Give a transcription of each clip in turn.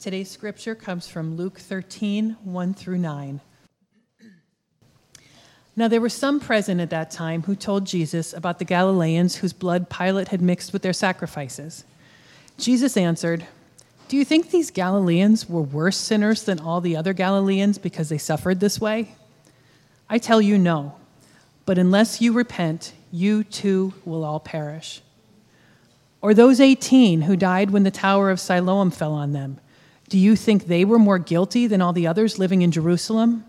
Today's scripture comes from Luke 13, 1 through 9. Now, there were some present at that time who told Jesus about the Galileans whose blood Pilate had mixed with their sacrifices. Jesus answered, Do you think these Galileans were worse sinners than all the other Galileans because they suffered this way? I tell you, no. But unless you repent, you too will all perish. Or those 18 who died when the Tower of Siloam fell on them, do you think they were more guilty than all the others living in Jerusalem?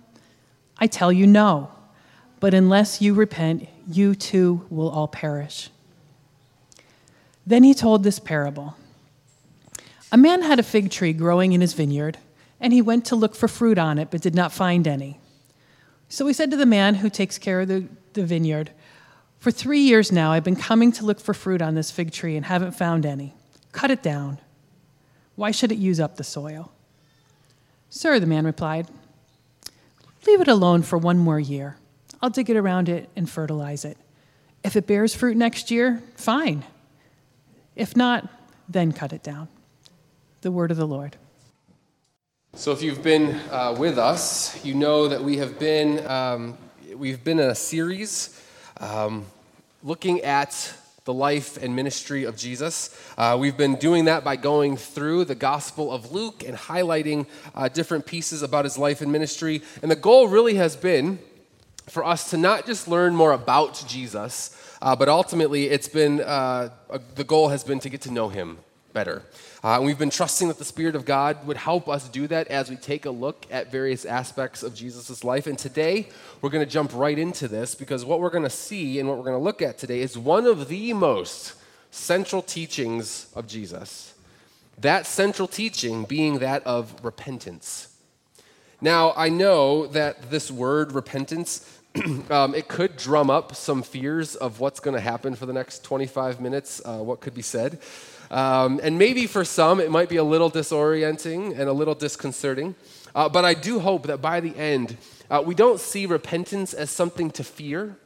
I tell you, no. But unless you repent, you too will all perish. Then he told this parable A man had a fig tree growing in his vineyard, and he went to look for fruit on it, but did not find any. So he said to the man who takes care of the, the vineyard, For three years now I've been coming to look for fruit on this fig tree and haven't found any. Cut it down. Why should it use up the soil? Sir, the man replied, Leave it alone for one more year. I'll dig it around it and fertilize it. If it bears fruit next year, fine. If not, then cut it down. The word of the Lord. So, if you've been uh, with us, you know that we have been um, we've been in a series um, looking at the life and ministry of Jesus. Uh, we've been doing that by going through the Gospel of Luke and highlighting uh, different pieces about his life and ministry. And the goal really has been for us to not just learn more about Jesus, uh, but ultimately, it's been uh, the goal has been to get to know him better. Uh, and we've been trusting that the Spirit of God would help us do that as we take a look at various aspects of Jesus' life. And today, we're going to jump right into this because what we're going to see and what we're going to look at today is one of the most central teachings of Jesus. That central teaching being that of repentance. Now, I know that this word repentance um, it could drum up some fears of what's going to happen for the next 25 minutes, uh, what could be said. Um, and maybe for some, it might be a little disorienting and a little disconcerting. Uh, but I do hope that by the end, uh, we don't see repentance as something to fear,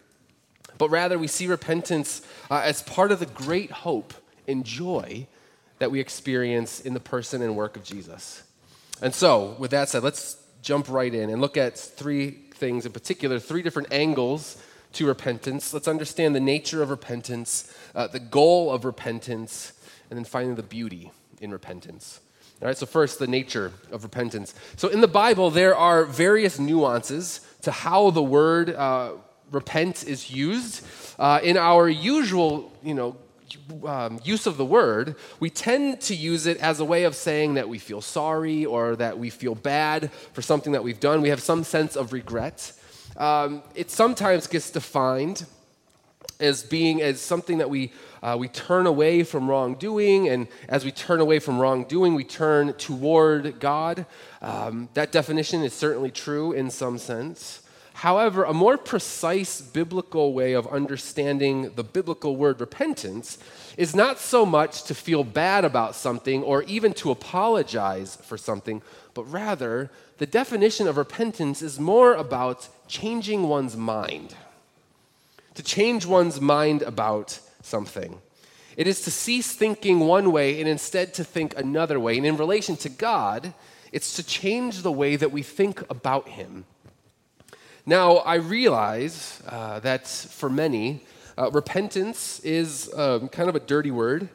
but rather we see repentance uh, as part of the great hope and joy that we experience in the person and work of Jesus. And so, with that said, let's jump right in and look at three things in particular, three different angles to repentance. Let's understand the nature of repentance, uh, the goal of repentance, and then finally the beauty in repentance. All right, so first, the nature of repentance. So in the Bible, there are various nuances to how the word uh, repent is used. Uh, in our usual, you know, um, use of the word, we tend to use it as a way of saying that we feel sorry or that we feel bad for something that we've done. We have some sense of regret. Um, it sometimes gets defined as being as something that we uh, we turn away from wrongdoing, and as we turn away from wrongdoing, we turn toward God. Um, that definition is certainly true in some sense. However, a more precise biblical way of understanding the biblical word repentance is not so much to feel bad about something or even to apologize for something, but rather the definition of repentance is more about changing one's mind. To change one's mind about something. It is to cease thinking one way and instead to think another way. And in relation to God, it's to change the way that we think about Him now, I realize uh, that for many, uh, repentance is um, kind of a dirty word,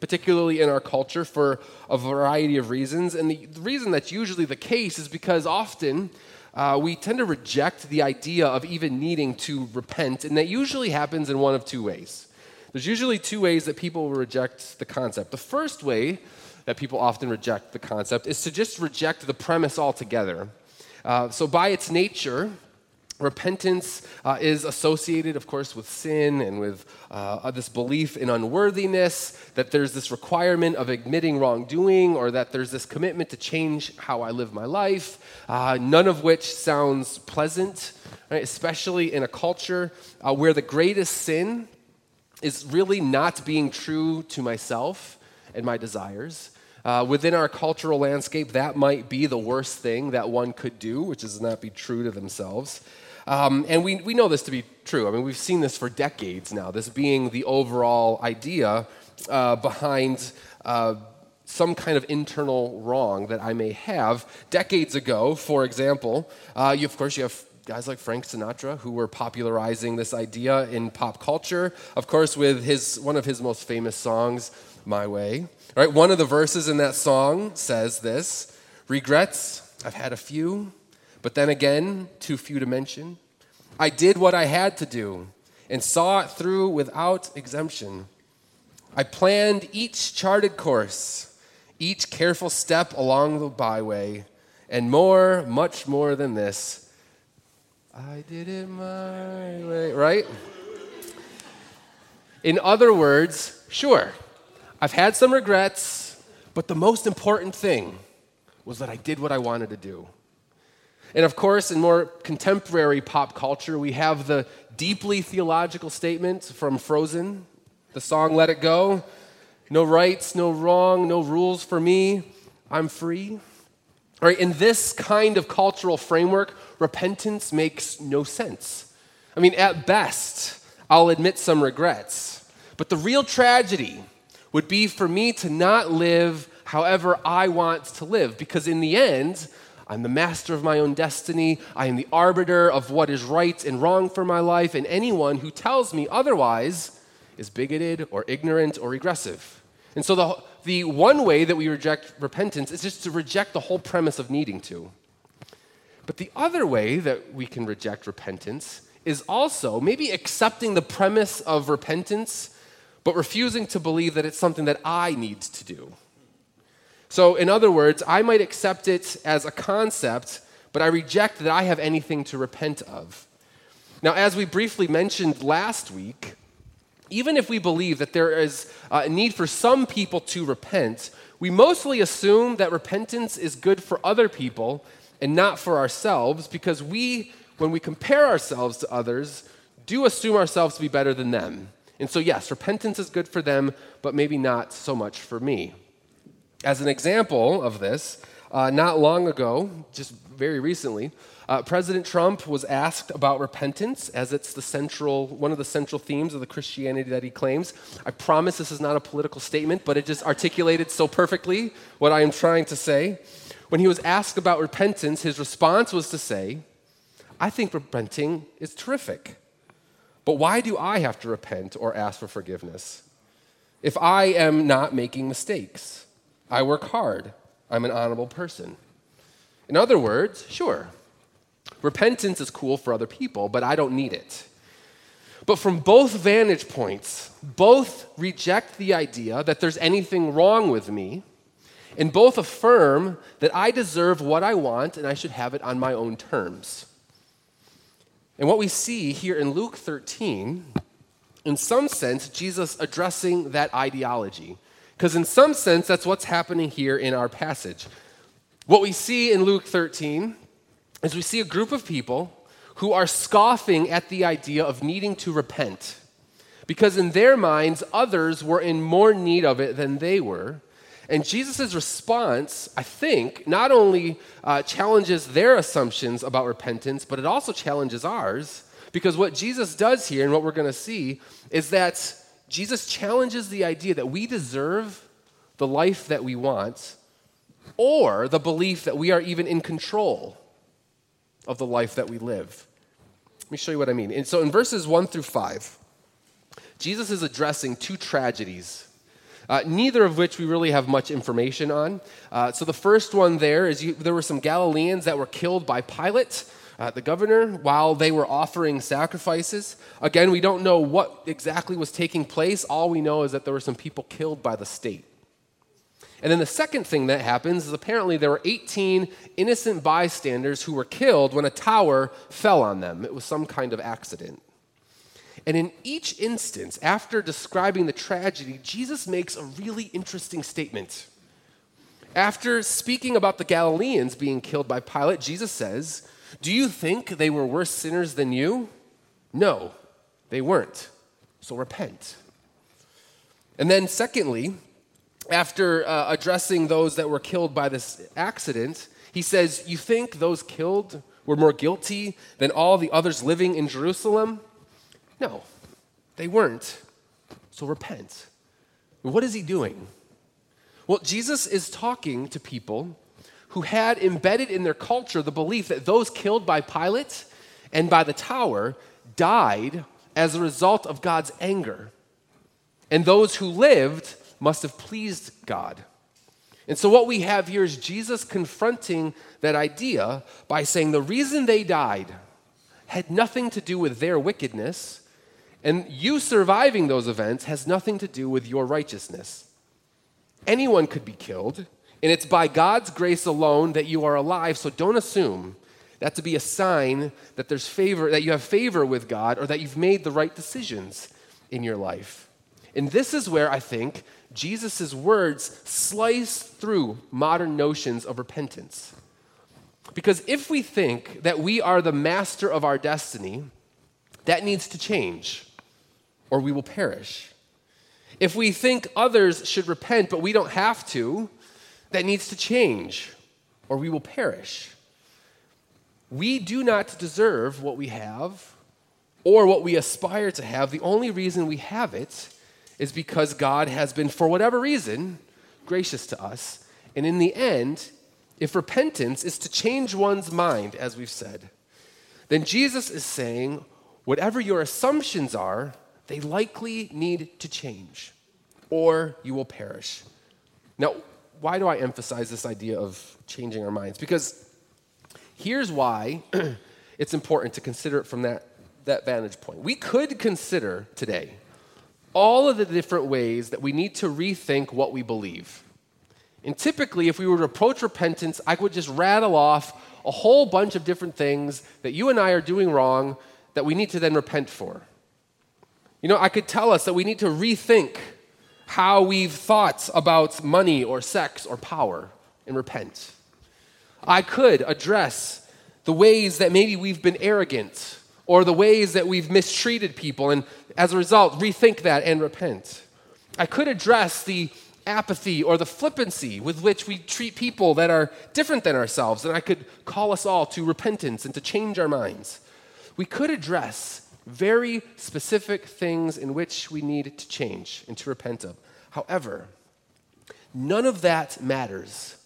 particularly in our culture for a variety of reasons. And the, the reason that's usually the case is because often uh, we tend to reject the idea of even needing to repent, and that usually happens in one of two ways. There's usually two ways that people reject the concept. The first way that people often reject the concept is to just reject the premise altogether. Uh, so, by its nature, repentance uh, is associated, of course, with sin and with uh, this belief in unworthiness, that there's this requirement of admitting wrongdoing, or that there's this commitment to change how I live my life, uh, none of which sounds pleasant, right? especially in a culture uh, where the greatest sin is really not being true to myself and my desires. Uh, within our cultural landscape, that might be the worst thing that one could do, which is not be true to themselves. Um, and we, we know this to be true. I mean, we've seen this for decades now, this being the overall idea uh, behind uh, some kind of internal wrong that I may have. Decades ago, for example, uh, you, of course, you have guys like Frank Sinatra who were popularizing this idea in pop culture. Of course, with his, one of his most famous songs, My Way. Right? One of the verses in that song says this Regrets, I've had a few, but then again, too few to mention. I did what I had to do and saw it through without exemption. I planned each charted course, each careful step along the byway, and more, much more than this. I did it my way, right? In other words, sure, I've had some regrets, but the most important thing was that I did what I wanted to do. And of course, in more contemporary pop culture, we have the deeply theological statement from Frozen, the song Let It Go no rights, no wrong, no rules for me, I'm free. All right, in this kind of cultural framework, repentance makes no sense. I mean, at best, I'll admit some regrets. But the real tragedy would be for me to not live however I want to live, because in the end, I'm the master of my own destiny. I am the arbiter of what is right and wrong for my life, and anyone who tells me otherwise is bigoted or ignorant or regressive. And so, the, the one way that we reject repentance is just to reject the whole premise of needing to. But the other way that we can reject repentance is also maybe accepting the premise of repentance, but refusing to believe that it's something that I need to do. So, in other words, I might accept it as a concept, but I reject that I have anything to repent of. Now, as we briefly mentioned last week, even if we believe that there is a need for some people to repent, we mostly assume that repentance is good for other people and not for ourselves because we, when we compare ourselves to others, do assume ourselves to be better than them. And so, yes, repentance is good for them, but maybe not so much for me. As an example of this, uh, not long ago, just very recently, uh, President Trump was asked about repentance, as it's the central, one of the central themes of the Christianity that he claims. I promise this is not a political statement, but it just articulated so perfectly what I am trying to say. When he was asked about repentance, his response was to say, I think repenting is terrific. But why do I have to repent or ask for forgiveness? If I am not making mistakes, I work hard. I'm an honorable person. In other words, sure, repentance is cool for other people, but I don't need it. But from both vantage points, both reject the idea that there's anything wrong with me, and both affirm that I deserve what I want and I should have it on my own terms. And what we see here in Luke 13, in some sense, Jesus addressing that ideology. Because, in some sense, that's what's happening here in our passage. What we see in Luke 13 is we see a group of people who are scoffing at the idea of needing to repent. Because, in their minds, others were in more need of it than they were. And Jesus' response, I think, not only uh, challenges their assumptions about repentance, but it also challenges ours. Because what Jesus does here, and what we're going to see, is that Jesus challenges the idea that we deserve the life that we want or the belief that we are even in control of the life that we live. Let me show you what I mean. And so in verses 1 through 5, Jesus is addressing two tragedies, uh, neither of which we really have much information on. Uh, so the first one there is you, there were some Galileans that were killed by Pilate uh, the governor while they were offering sacrifices. Again, we don't know what exactly was taking place. All we know is that there were some people killed by the state. And then the second thing that happens is apparently there were 18 innocent bystanders who were killed when a tower fell on them. It was some kind of accident. And in each instance, after describing the tragedy, Jesus makes a really interesting statement. After speaking about the Galileans being killed by Pilate, Jesus says, do you think they were worse sinners than you? No, they weren't. So repent. And then, secondly, after uh, addressing those that were killed by this accident, he says, You think those killed were more guilty than all the others living in Jerusalem? No, they weren't. So repent. What is he doing? Well, Jesus is talking to people who had embedded in their culture the belief that those killed by Pilate and by the tower died as a result of God's anger. And those who lived must have pleased God. And so, what we have here is Jesus confronting that idea by saying the reason they died had nothing to do with their wickedness, and you surviving those events has nothing to do with your righteousness. Anyone could be killed, and it's by God's grace alone that you are alive, so don't assume that to be a sign that there's favor, that you have favor with God, or that you've made the right decisions in your life. And this is where I think Jesus' words slice through modern notions of repentance. Because if we think that we are the master of our destiny, that needs to change, or we will perish. If we think others should repent, but we don't have to, that needs to change, or we will perish. We do not deserve what we have or what we aspire to have. The only reason we have it is because God has been, for whatever reason, gracious to us. And in the end, if repentance is to change one's mind, as we've said, then Jesus is saying, whatever your assumptions are, they likely need to change, or you will perish. Now, why do I emphasize this idea of changing our minds? Because here's why it's important to consider it from that, that vantage point. We could consider today all of the different ways that we need to rethink what we believe. And typically, if we were to approach repentance, I would just rattle off a whole bunch of different things that you and I are doing wrong that we need to then repent for. You know, I could tell us that we need to rethink how we've thought about money or sex or power and repent. I could address the ways that maybe we've been arrogant or the ways that we've mistreated people and as a result rethink that and repent. I could address the apathy or the flippancy with which we treat people that are different than ourselves, and I could call us all to repentance and to change our minds. We could address very specific things in which we need to change and to repent of. However, none of that matters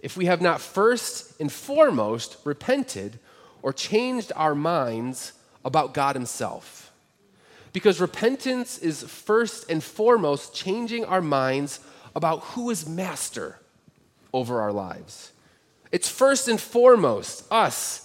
if we have not first and foremost repented or changed our minds about God Himself. Because repentance is first and foremost changing our minds about who is master over our lives. It's first and foremost us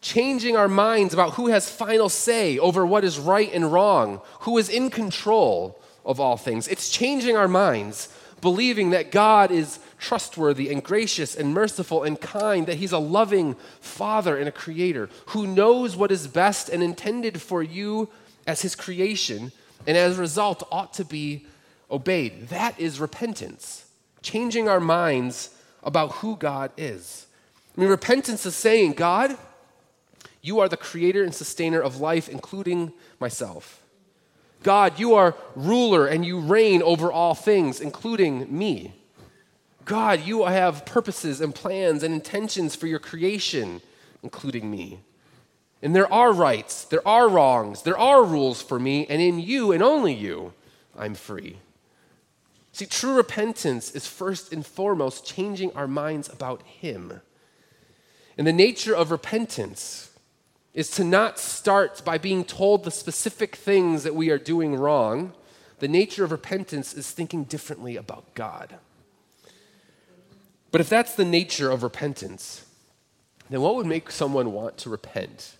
changing our minds about who has final say over what is right and wrong, who is in control of all things. It's changing our minds, believing that God is trustworthy and gracious and merciful and kind, that He's a loving Father and a Creator who knows what is best and intended for you as His creation, and as a result ought to be obeyed. That is repentance, changing our minds about who God is. I mean, repentance is saying, God, you are the creator and sustainer of life, including myself. God, you are ruler and you reign over all things, including me. God, you have purposes and plans and intentions for your creation, including me. And there are rights, there are wrongs, there are rules for me, and in you and only you, I'm free. See, true repentance is first and foremost changing our minds about Him. And the nature of repentance is to not start by being told the specific things that we are doing wrong. The nature of repentance is thinking differently about God. But if that's the nature of repentance, then what would make someone want to repent?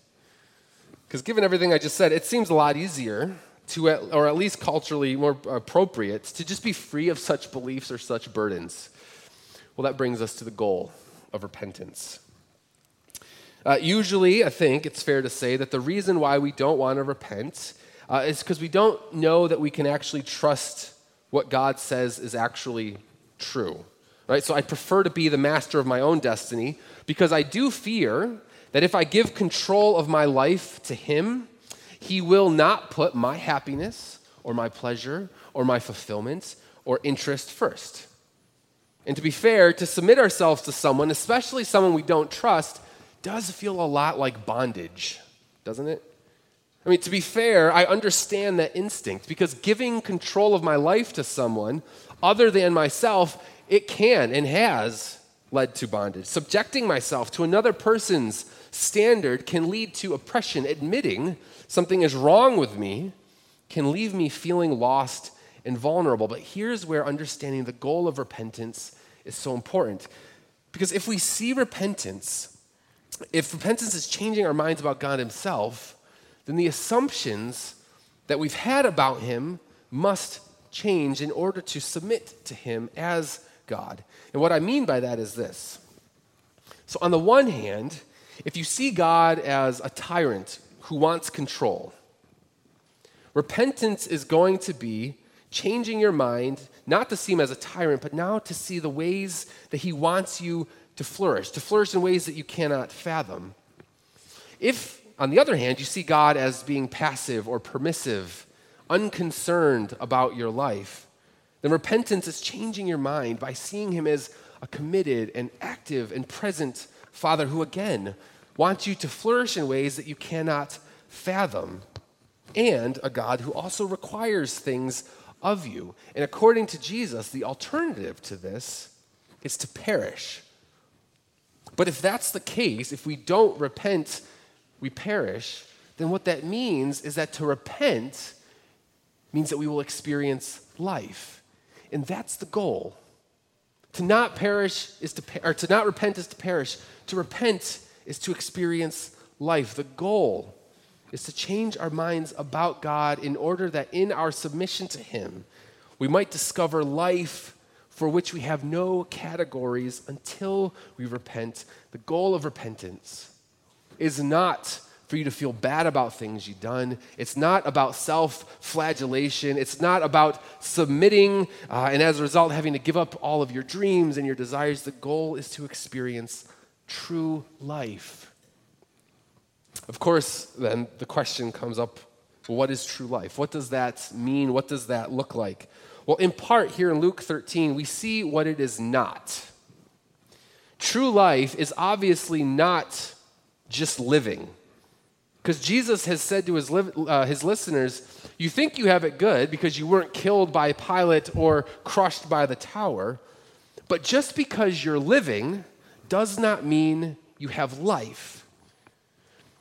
Because given everything I just said, it seems a lot easier to, or at least culturally more appropriate, to just be free of such beliefs or such burdens. Well, that brings us to the goal of repentance. Uh, usually, I think it's fair to say that the reason why we don't want to repent uh, is because we don't know that we can actually trust what God says is actually true. Right? So I prefer to be the master of my own destiny because I do fear that if I give control of my life to Him, He will not put my happiness or my pleasure or my fulfillment or interest first. And to be fair, to submit ourselves to someone, especially someone we don't trust, does feel a lot like bondage, doesn't it? I mean, to be fair, I understand that instinct because giving control of my life to someone other than myself it can and has led to bondage. Subjecting myself to another person's standard can lead to oppression. Admitting something is wrong with me can leave me feeling lost and vulnerable. But here's where understanding the goal of repentance is so important. Because if we see repentance, if repentance is changing our minds about God Himself, then the assumptions that we've had about Him must change in order to submit to Him as God. And what I mean by that is this. So, on the one hand, if you see God as a tyrant who wants control, repentance is going to be changing your mind, not to see him as a tyrant, but now to see the ways that he wants you to flourish, to flourish in ways that you cannot fathom. If, on the other hand, you see God as being passive or permissive, unconcerned about your life, then repentance is changing your mind by seeing him as a committed and active and present Father who, again, wants you to flourish in ways that you cannot fathom, and a God who also requires things of you. And according to Jesus, the alternative to this is to perish. But if that's the case, if we don't repent, we perish, then what that means is that to repent means that we will experience life. And that's the goal. To not perish is to or to not repent is to perish. To repent is to experience life. The goal is to change our minds about God in order that in our submission to Him, we might discover life for which we have no categories until we repent. The goal of repentance is not for you to feel bad about things you've done. It's not about self flagellation. It's not about submitting uh, and as a result having to give up all of your dreams and your desires. The goal is to experience true life of course, then the question comes up what is true life? What does that mean? What does that look like? Well, in part, here in Luke 13, we see what it is not. True life is obviously not just living. Because Jesus has said to his, li- uh, his listeners, You think you have it good because you weren't killed by Pilate or crushed by the tower, but just because you're living does not mean you have life.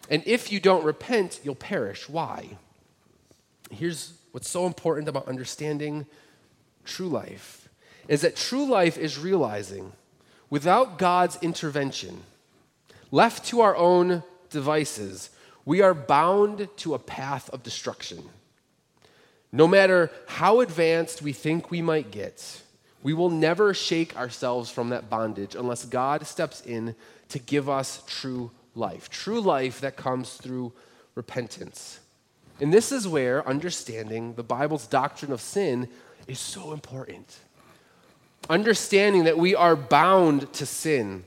And if you don't repent, you'll perish. Why? Here's what's so important about understanding true life is that true life is realizing without God's intervention, left to our own devices, we are bound to a path of destruction. No matter how advanced we think we might get, we will never shake ourselves from that bondage unless God steps in to give us true life, true life that comes through repentance. And this is where understanding the Bible's doctrine of sin is so important. Understanding that we are bound to sin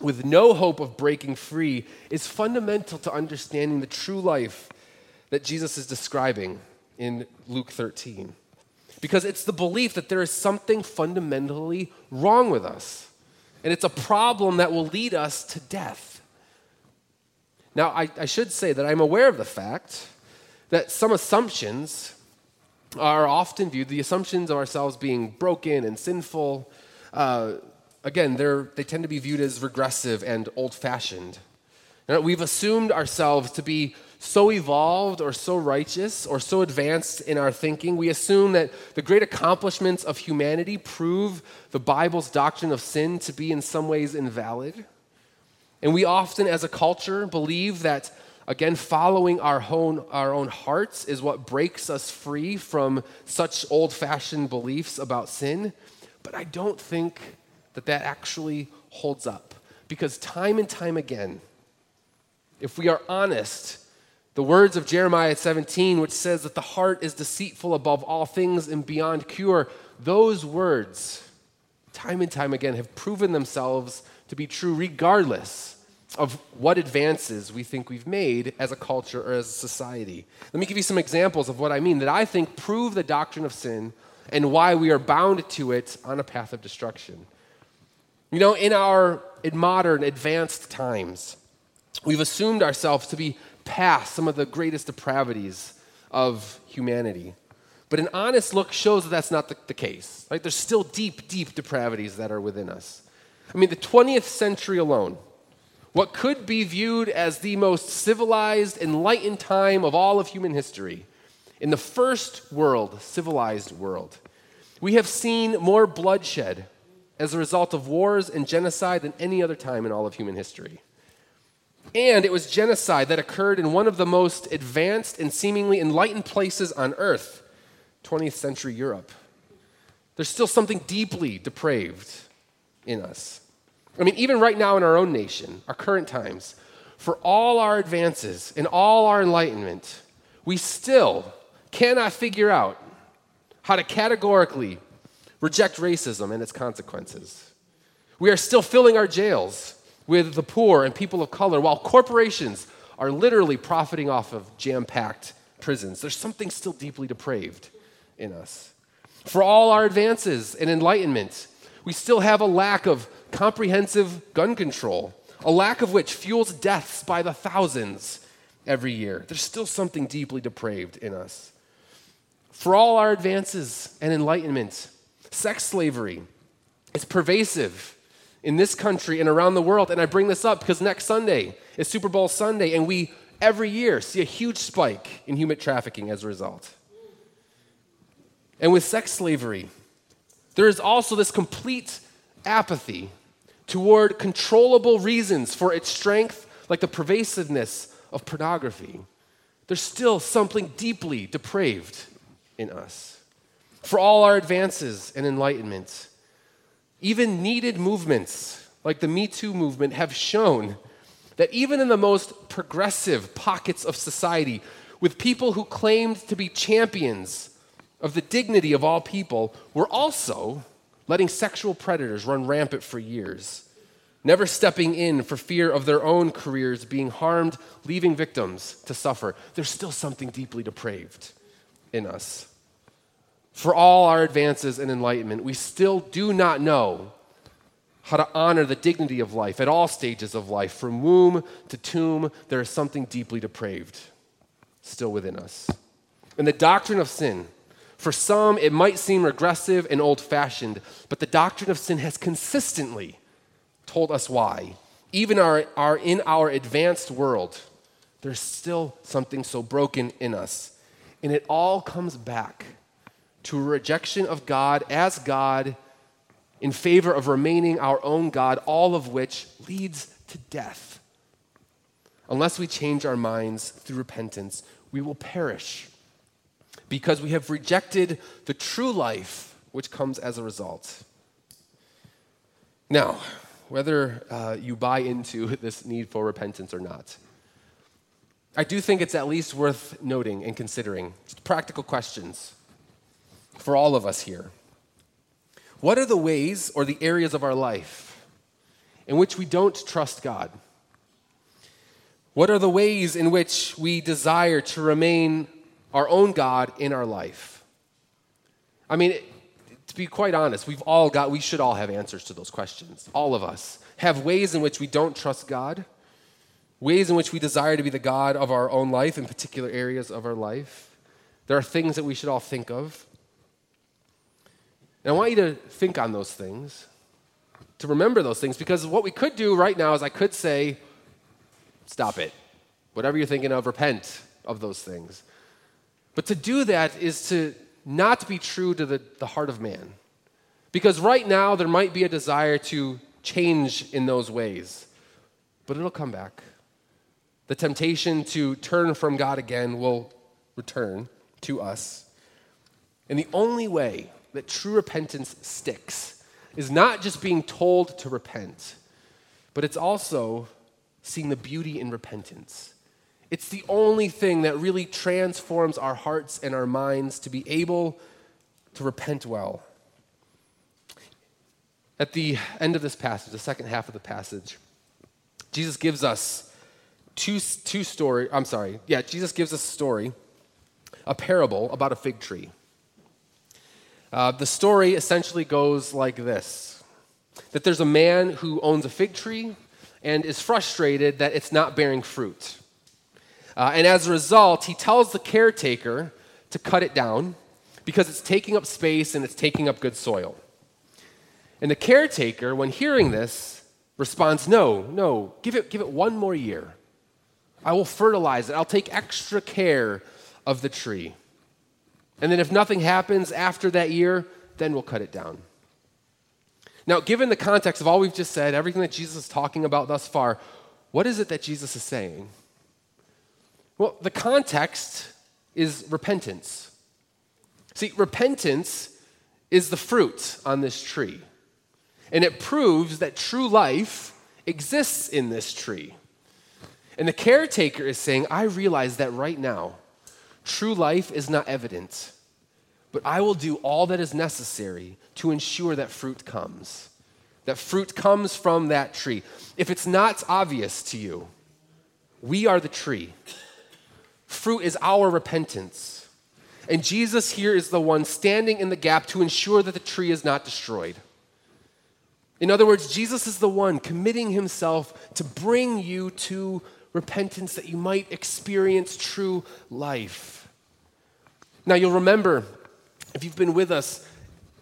with no hope of breaking free is fundamental to understanding the true life that Jesus is describing in Luke 13. Because it's the belief that there is something fundamentally wrong with us. And it's a problem that will lead us to death. Now, I, I should say that I'm aware of the fact that some assumptions are often viewed, the assumptions of ourselves being broken and sinful, uh, again, they tend to be viewed as regressive and old fashioned. We've assumed ourselves to be so evolved or so righteous or so advanced in our thinking. We assume that the great accomplishments of humanity prove the Bible's doctrine of sin to be in some ways invalid. And we often, as a culture, believe that, again, following our own, our own hearts is what breaks us free from such old fashioned beliefs about sin. But I don't think that that actually holds up. Because time and time again, if we are honest, the words of Jeremiah 17, which says that the heart is deceitful above all things and beyond cure, those words, time and time again, have proven themselves to be true regardless of what advances we think we've made as a culture or as a society. Let me give you some examples of what I mean that I think prove the doctrine of sin and why we are bound to it on a path of destruction. You know, in our in modern advanced times, we've assumed ourselves to be past some of the greatest depravities of humanity. But an honest look shows that that's not the, the case. Right? There's still deep, deep depravities that are within us. I mean, the 20th century alone, what could be viewed as the most civilized, enlightened time of all of human history, in the first world, civilized world, we have seen more bloodshed as a result of wars and genocide than any other time in all of human history. And it was genocide that occurred in one of the most advanced and seemingly enlightened places on earth 20th century Europe. There's still something deeply depraved in us. I mean, even right now in our own nation, our current times, for all our advances and all our enlightenment, we still cannot figure out how to categorically reject racism and its consequences. We are still filling our jails with the poor and people of color while corporations are literally profiting off of jam packed prisons. There's something still deeply depraved in us. For all our advances and enlightenment, we still have a lack of comprehensive gun control, a lack of which fuels deaths by the thousands every year. There's still something deeply depraved in us. For all our advances and enlightenment, sex slavery is pervasive in this country and around the world. And I bring this up because next Sunday is Super Bowl Sunday, and we every year see a huge spike in human trafficking as a result. And with sex slavery, there is also this complete apathy toward controllable reasons for its strength, like the pervasiveness of pornography. There's still something deeply depraved in us. For all our advances and enlightenment, even needed movements like the Me Too movement have shown that even in the most progressive pockets of society, with people who claimed to be champions of the dignity of all people, were also letting sexual predators run rampant for years, never stepping in for fear of their own careers being harmed, leaving victims to suffer. There's still something deeply depraved in us. For all our advances and enlightenment, we still do not know how to honor the dignity of life at all stages of life. From womb to tomb, there is something deeply depraved still within us. And the doctrine of sin, for some, it might seem regressive and old fashioned, but the doctrine of sin has consistently told us why. Even our, our, in our advanced world, there's still something so broken in us. And it all comes back to a rejection of God as God in favor of remaining our own God, all of which leads to death. Unless we change our minds through repentance, we will perish because we have rejected the true life which comes as a result. Now, whether uh, you buy into this need for repentance or not, I do think it's at least worth noting and considering just practical questions for all of us here. What are the ways or the areas of our life in which we don't trust God? What are the ways in which we desire to remain our own God in our life? I mean, to be quite honest, we've all got, we should all have answers to those questions. All of us have ways in which we don't trust God, ways in which we desire to be the God of our own life in particular areas of our life. There are things that we should all think of. And I want you to think on those things, to remember those things, because what we could do right now is I could say, stop it. Whatever you're thinking of, repent of those things. But to do that is to not be true to the, the heart of man. Because right now, there might be a desire to change in those ways, but it'll come back. The temptation to turn from God again will return to us. And the only way that true repentance sticks is not just being told to repent, but it's also seeing the beauty in repentance. It's the only thing that really transforms our hearts and our minds to be able to repent well. At the end of this passage, the second half of the passage, Jesus gives us two, two story, I'm sorry, yeah, Jesus gives us a story, a parable about a fig tree. Uh, the story essentially goes like this that there's a man who owns a fig tree and is frustrated that it's not bearing fruit. Uh, and as a result, he tells the caretaker to cut it down because it's taking up space and it's taking up good soil. And the caretaker, when hearing this, responds, No, no, give it, give it one more year. I will fertilize it. I'll take extra care of the tree. And then if nothing happens after that year, then we'll cut it down. Now, given the context of all we've just said, everything that Jesus is talking about thus far, what is it that Jesus is saying? Well, the context is repentance. See, repentance is the fruit on this tree. And it proves that true life exists in this tree. And the caretaker is saying, I realize that right now, true life is not evident, but I will do all that is necessary to ensure that fruit comes. That fruit comes from that tree. If it's not obvious to you, we are the tree. Fruit is our repentance. And Jesus here is the one standing in the gap to ensure that the tree is not destroyed. In other words, Jesus is the one committing himself to bring you to repentance that you might experience true life. Now, you'll remember, if you've been with us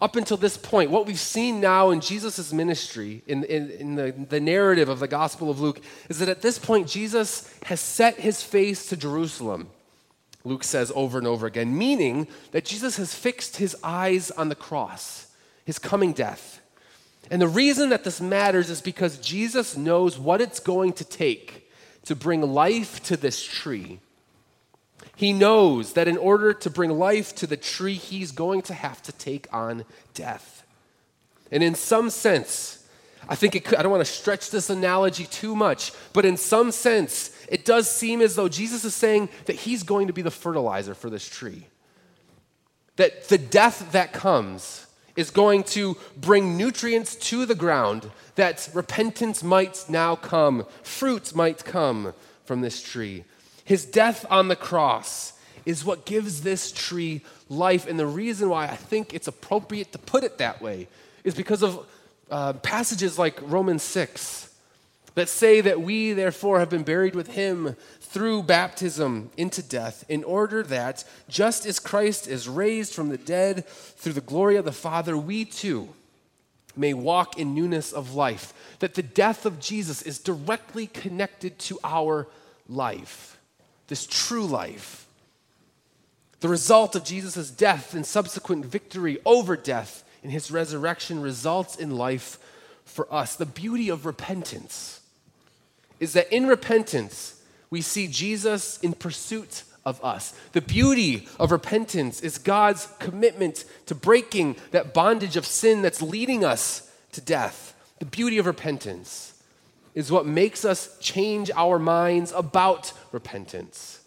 up until this point, what we've seen now in Jesus' ministry, in, in, in the, the narrative of the Gospel of Luke, is that at this point, Jesus has set his face to Jerusalem. Luke says over and over again, meaning that Jesus has fixed his eyes on the cross, his coming death. And the reason that this matters is because Jesus knows what it's going to take to bring life to this tree. He knows that in order to bring life to the tree, he's going to have to take on death. And in some sense, I think it could, I don't want to stretch this analogy too much, but in some sense, it does seem as though Jesus is saying that he's going to be the fertilizer for this tree. That the death that comes is going to bring nutrients to the ground that repentance might now come, fruit might come from this tree. His death on the cross is what gives this tree life. And the reason why I think it's appropriate to put it that way is because of uh, passages like Romans 6 that say that we, therefore, have been buried with him through baptism into death, in order that, just as Christ is raised from the dead through the glory of the Father, we too may walk in newness of life. That the death of Jesus is directly connected to our life, this true life. The result of Jesus' death and subsequent victory over death in his resurrection results in life for us. The beauty of repentance is that in repentance, we see Jesus in pursuit of us. The beauty of repentance is God's commitment to breaking that bondage of sin that's leading us to death. The beauty of repentance is what makes us change our minds about repentance.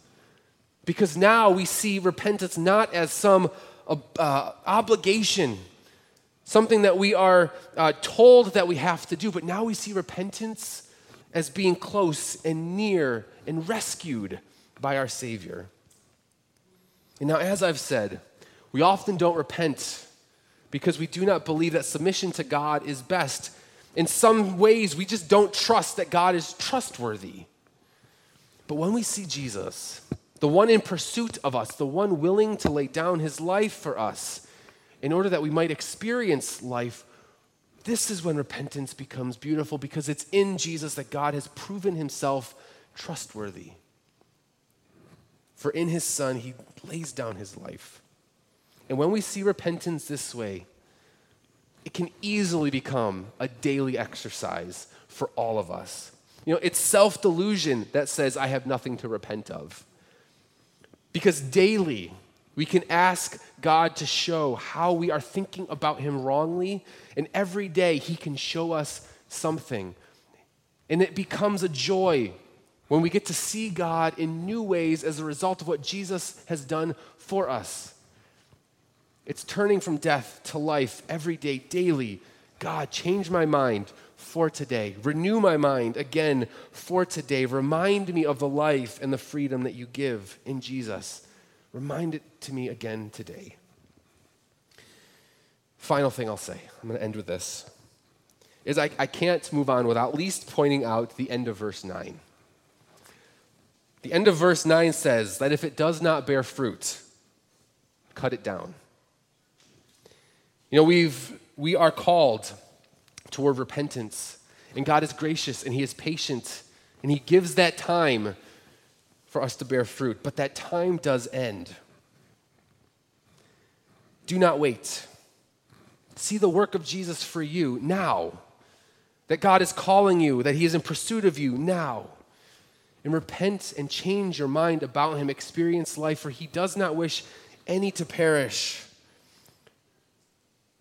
Because now we see repentance not as some uh, uh obligation, something that we are uh, told that we have to do, but now we see repentance as being close and near and rescued by our Savior. And now, as I've said, we often don't repent because we do not believe that submission to God is best. In some ways, we just don't trust that God is trustworthy. But when we see Jesus, the one in pursuit of us, the one willing to lay down his life for us in order that we might experience life, this is when repentance becomes beautiful because it's in Jesus that God has proven himself trustworthy. For in his Son, he lays down his life. And when we see repentance this way, it can easily become a daily exercise for all of us. You know, it's self delusion that says, I have nothing to repent of. Because daily, we can ask God to show how we are thinking about Him wrongly, and every day He can show us something. And it becomes a joy when we get to see God in new ways as a result of what Jesus has done for us. It's turning from death to life every day, daily. God, change my mind for today. Renew my mind again for today. Remind me of the life and the freedom that you give in Jesus. Remind it to me again today. Final thing I'll say, I'm going to end with this, is I, I can't move on without at least pointing out the end of verse 9. The end of verse 9 says that if it does not bear fruit, cut it down. You know, we've, we are called toward repentance, and God is gracious and He is patient, and He gives that time for us to bear fruit, but that time does end. Do not wait. See the work of Jesus for you now. That God is calling you, that He is in pursuit of you now. And repent and change your mind about Him. Experience life, for He does not wish any to perish.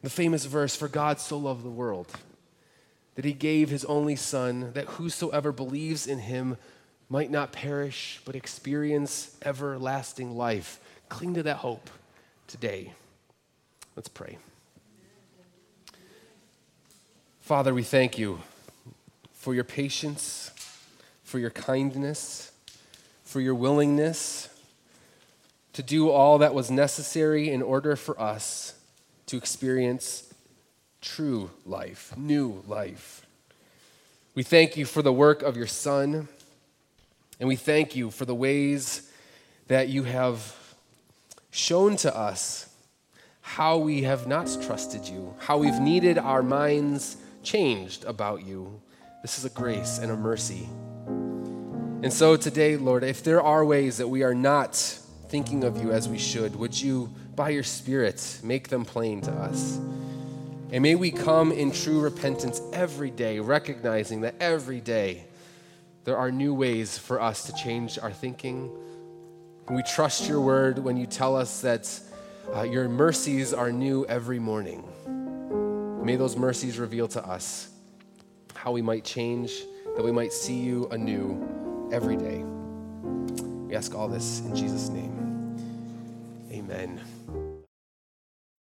The famous verse, For God so loved the world, that He gave His only Son, that whosoever believes in Him might not perish, but experience everlasting life. Cling to that hope today. Let's pray. Father, we thank you for your patience, for your kindness, for your willingness to do all that was necessary in order for us to experience true life, new life. We thank you for the work of your Son, and we thank you for the ways that you have shown to us how we have not trusted you, how we've needed our minds changed about you. This is a grace and a mercy. And so today, Lord, if there are ways that we are not thinking of you as we should, would you, by your Spirit, make them plain to us? And may we come in true repentance every day, recognizing that every day there are new ways for us to change our thinking. we trust your word when you tell us that uh, your mercies are new every morning. May those mercies reveal to us how we might change, that we might see you anew every day. We ask all this in Jesus' name. Amen.